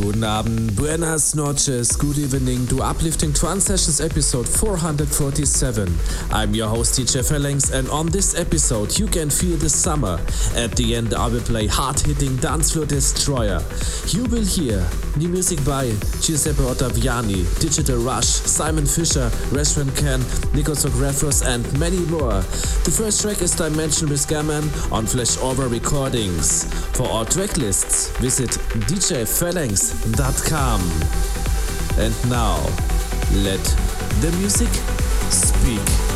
Guten Abend, buenas noches, good evening to Uplifting Trance Sessions episode 447. I'm your host DJ Phalanx and on this episode you can feel the summer. At the end I will play hard-hitting dance floor destroyer. You will hear new music by Giuseppe Ottaviani, Digital Rush, Simon Fisher, Restaurant Can, NikosOgrafros and many more. The first track is Dimension with Gammon on Flashover Recordings. For our track lists, visit djphalanx.com. And now, let the music speak.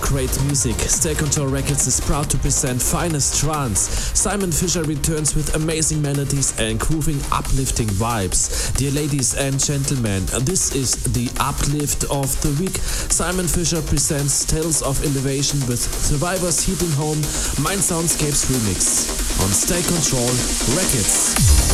Great music. Stay Control Records is proud to present finest trance. Simon Fisher returns with amazing melodies and grooving, uplifting vibes. Dear ladies and gentlemen, this is the uplift of the week. Simon Fisher presents Tales of Elevation with Survivors Heating Home Mind Soundscapes Remix on Stay Control Records.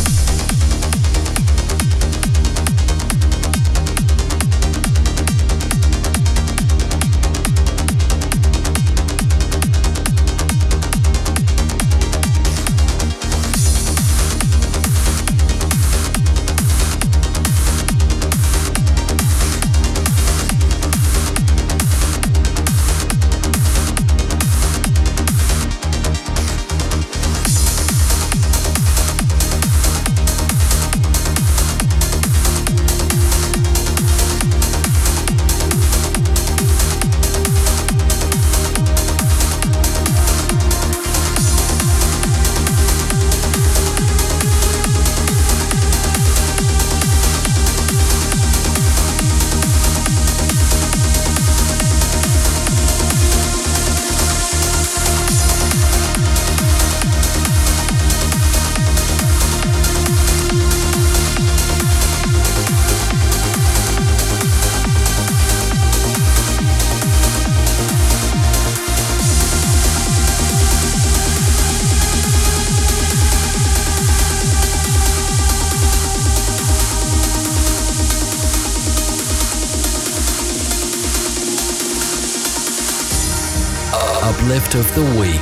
Of the week.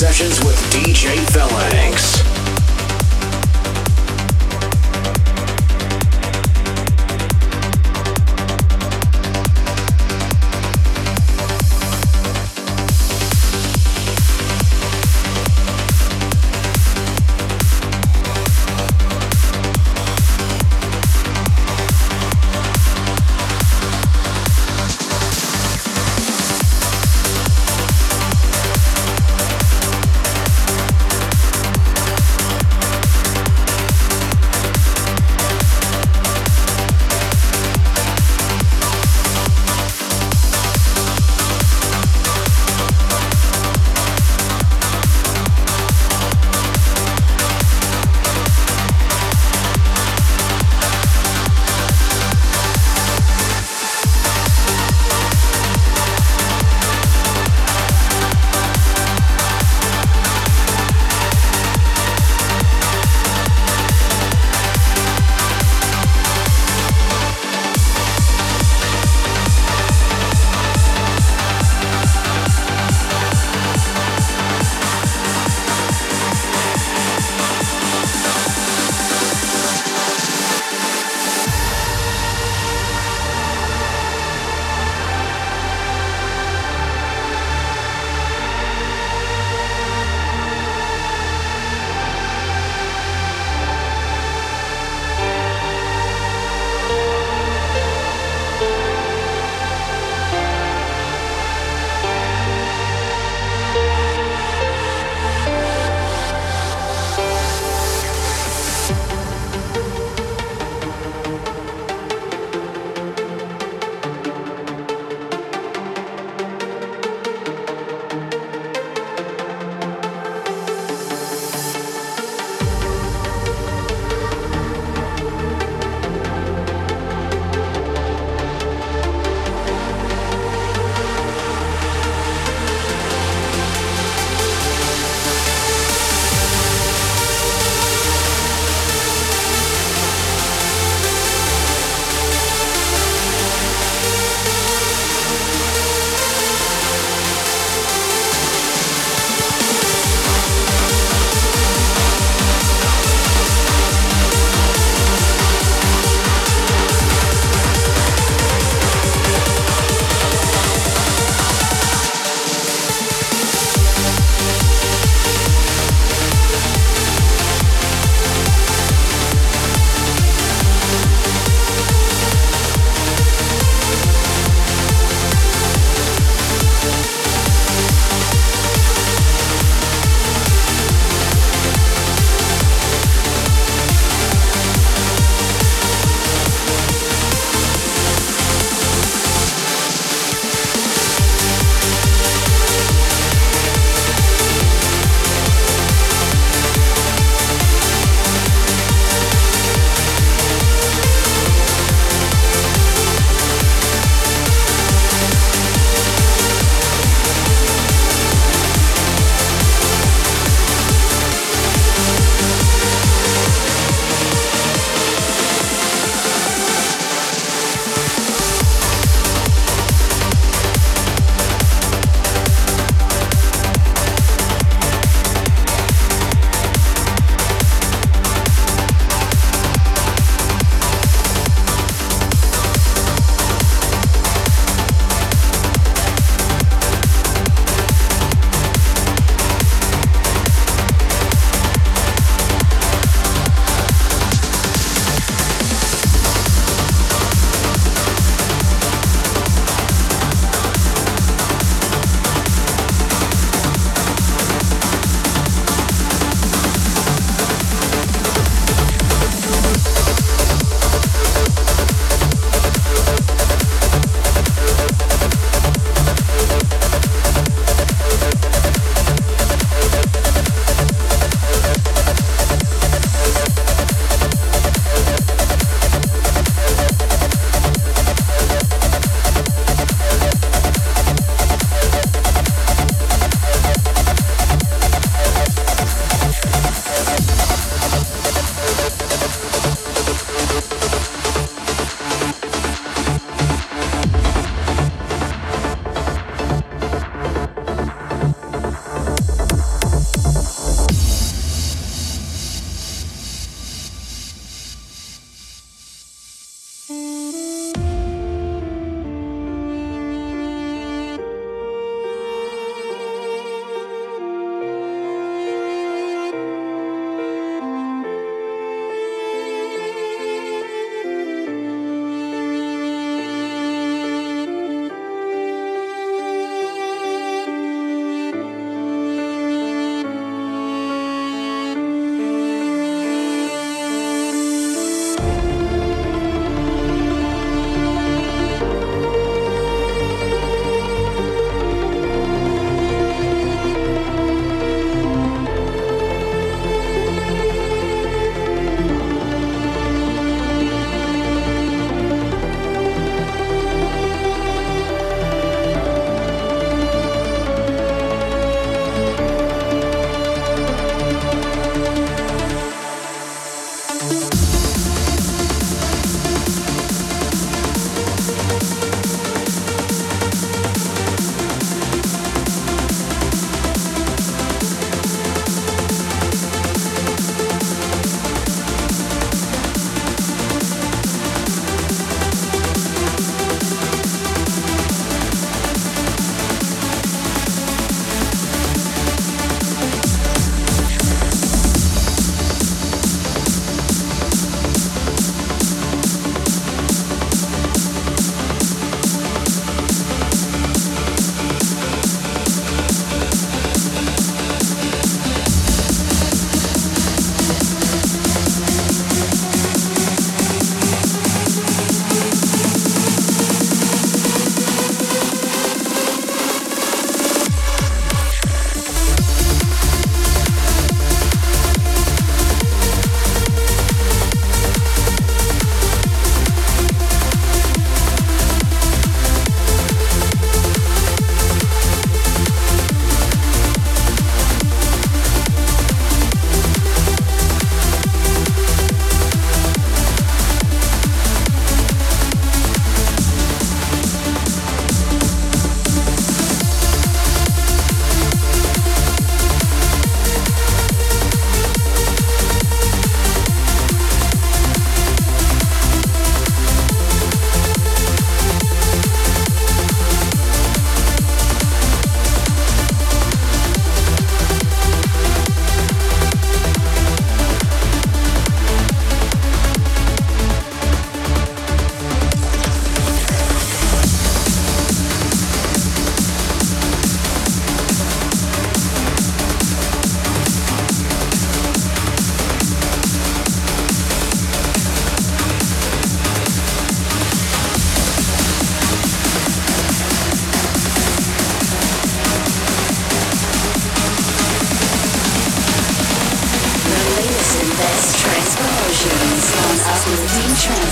Sessions with DJ Phalanx.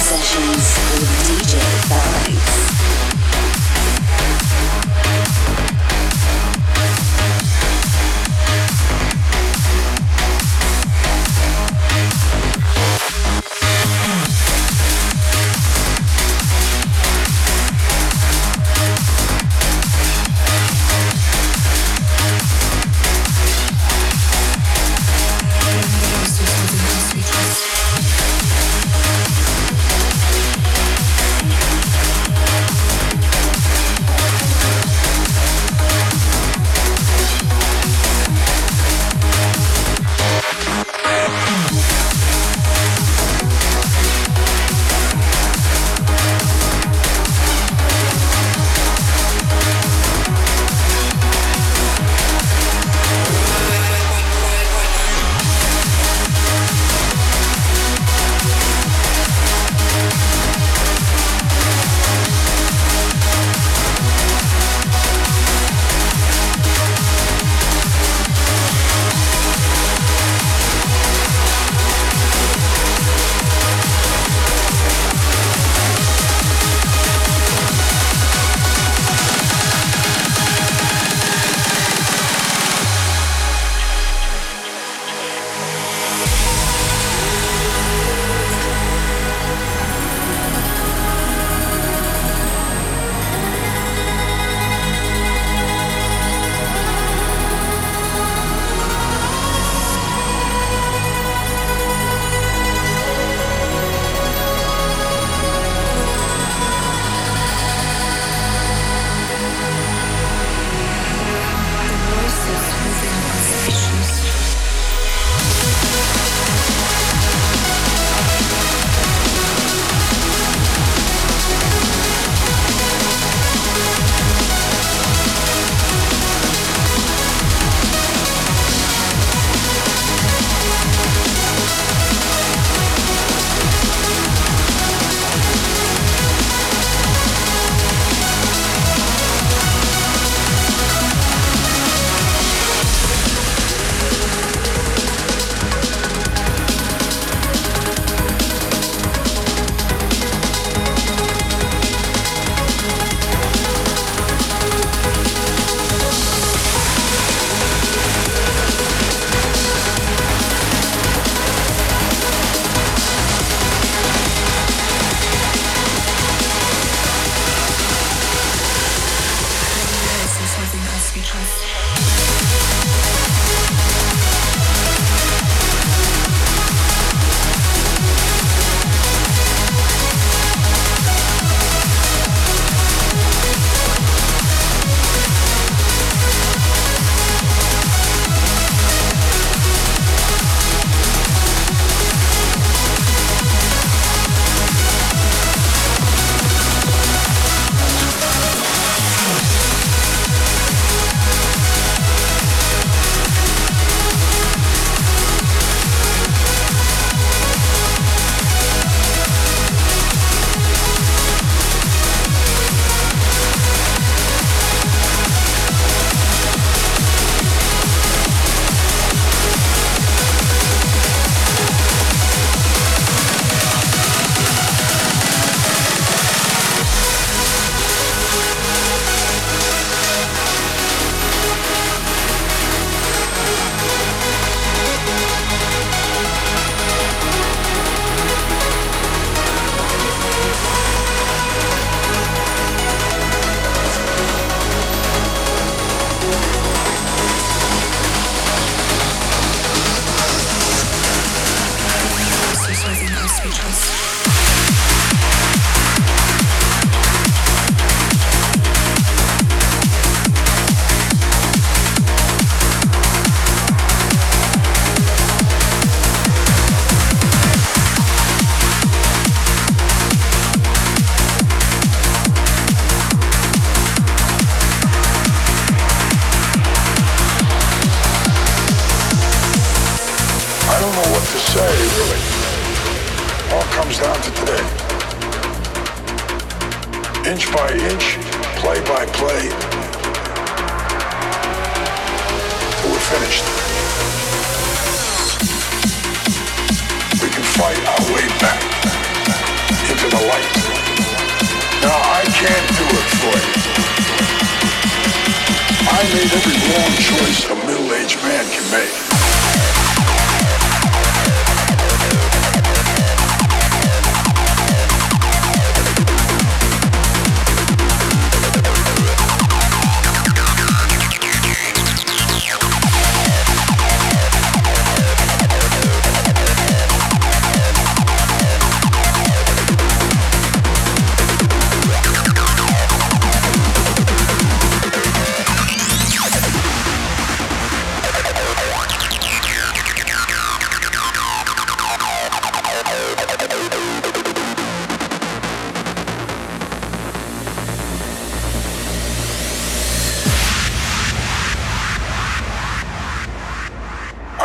Finished.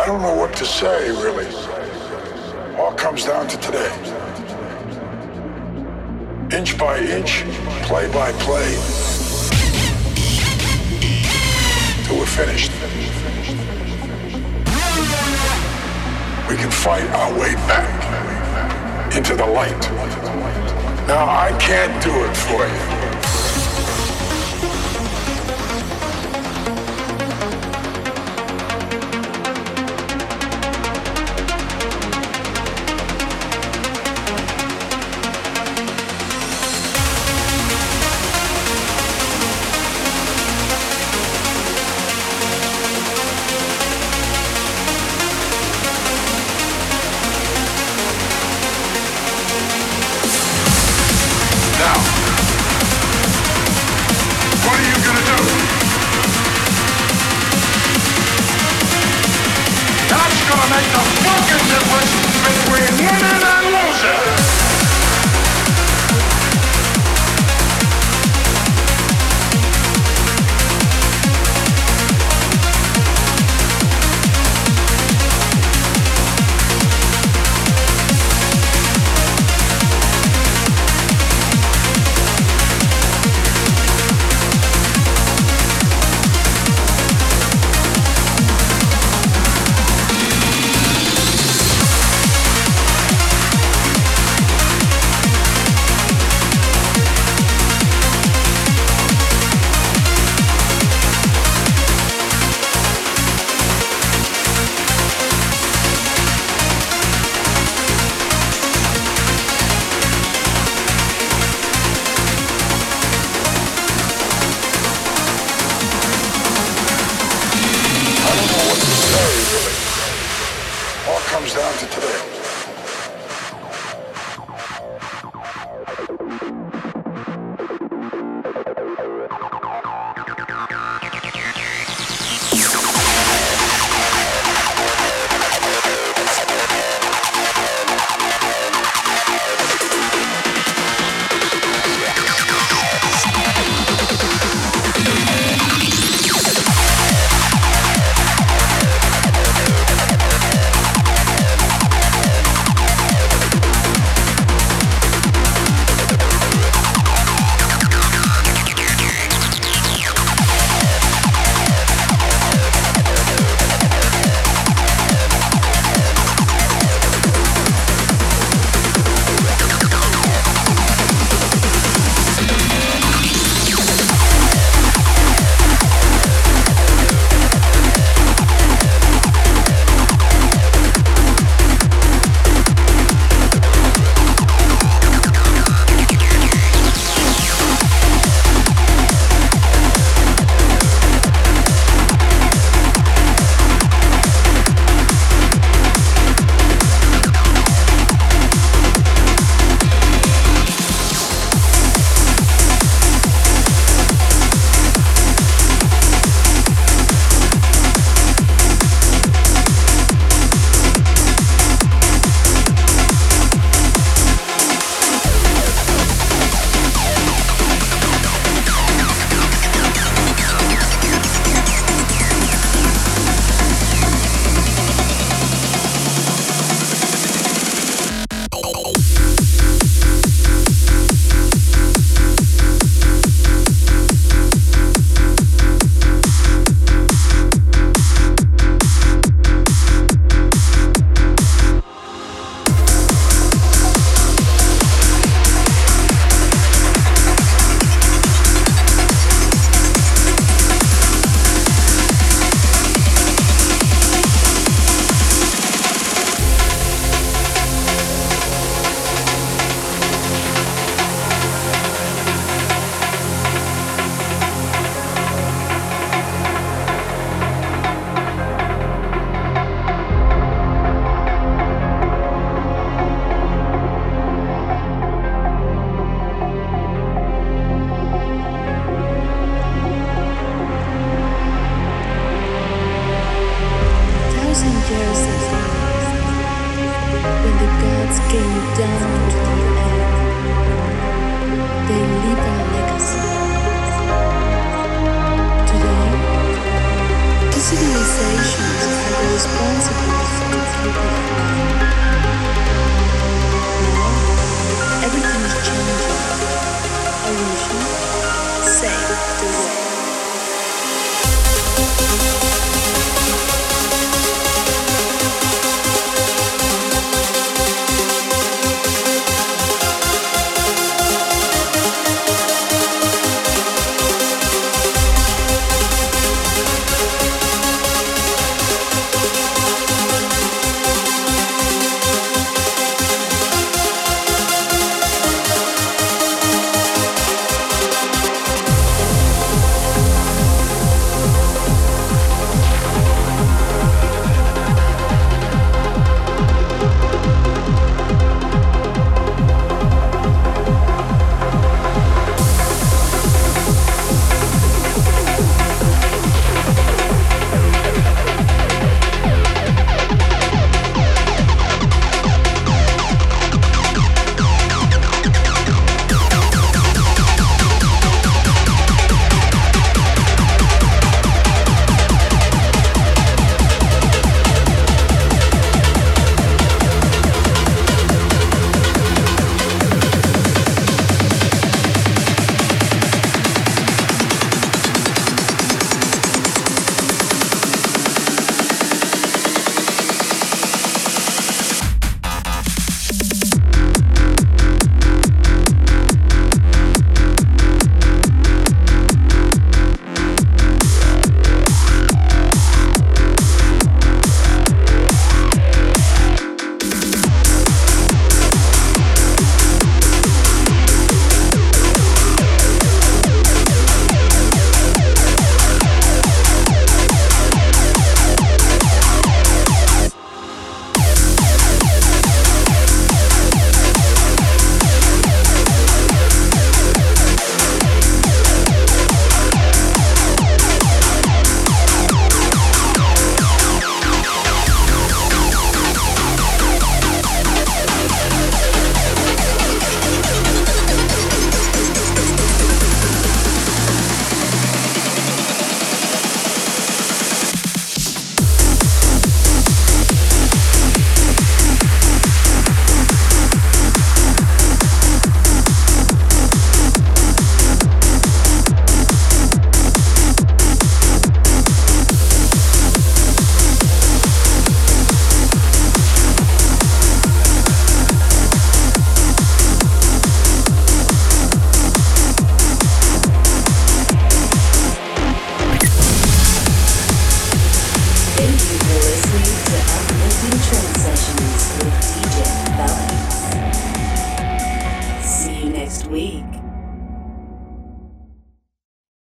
I don't know what to say, really. All comes down to today. Inch by inch, play by play, till we're finished. We can fight our way back into the light. Now, I can't do it for you. Down to today.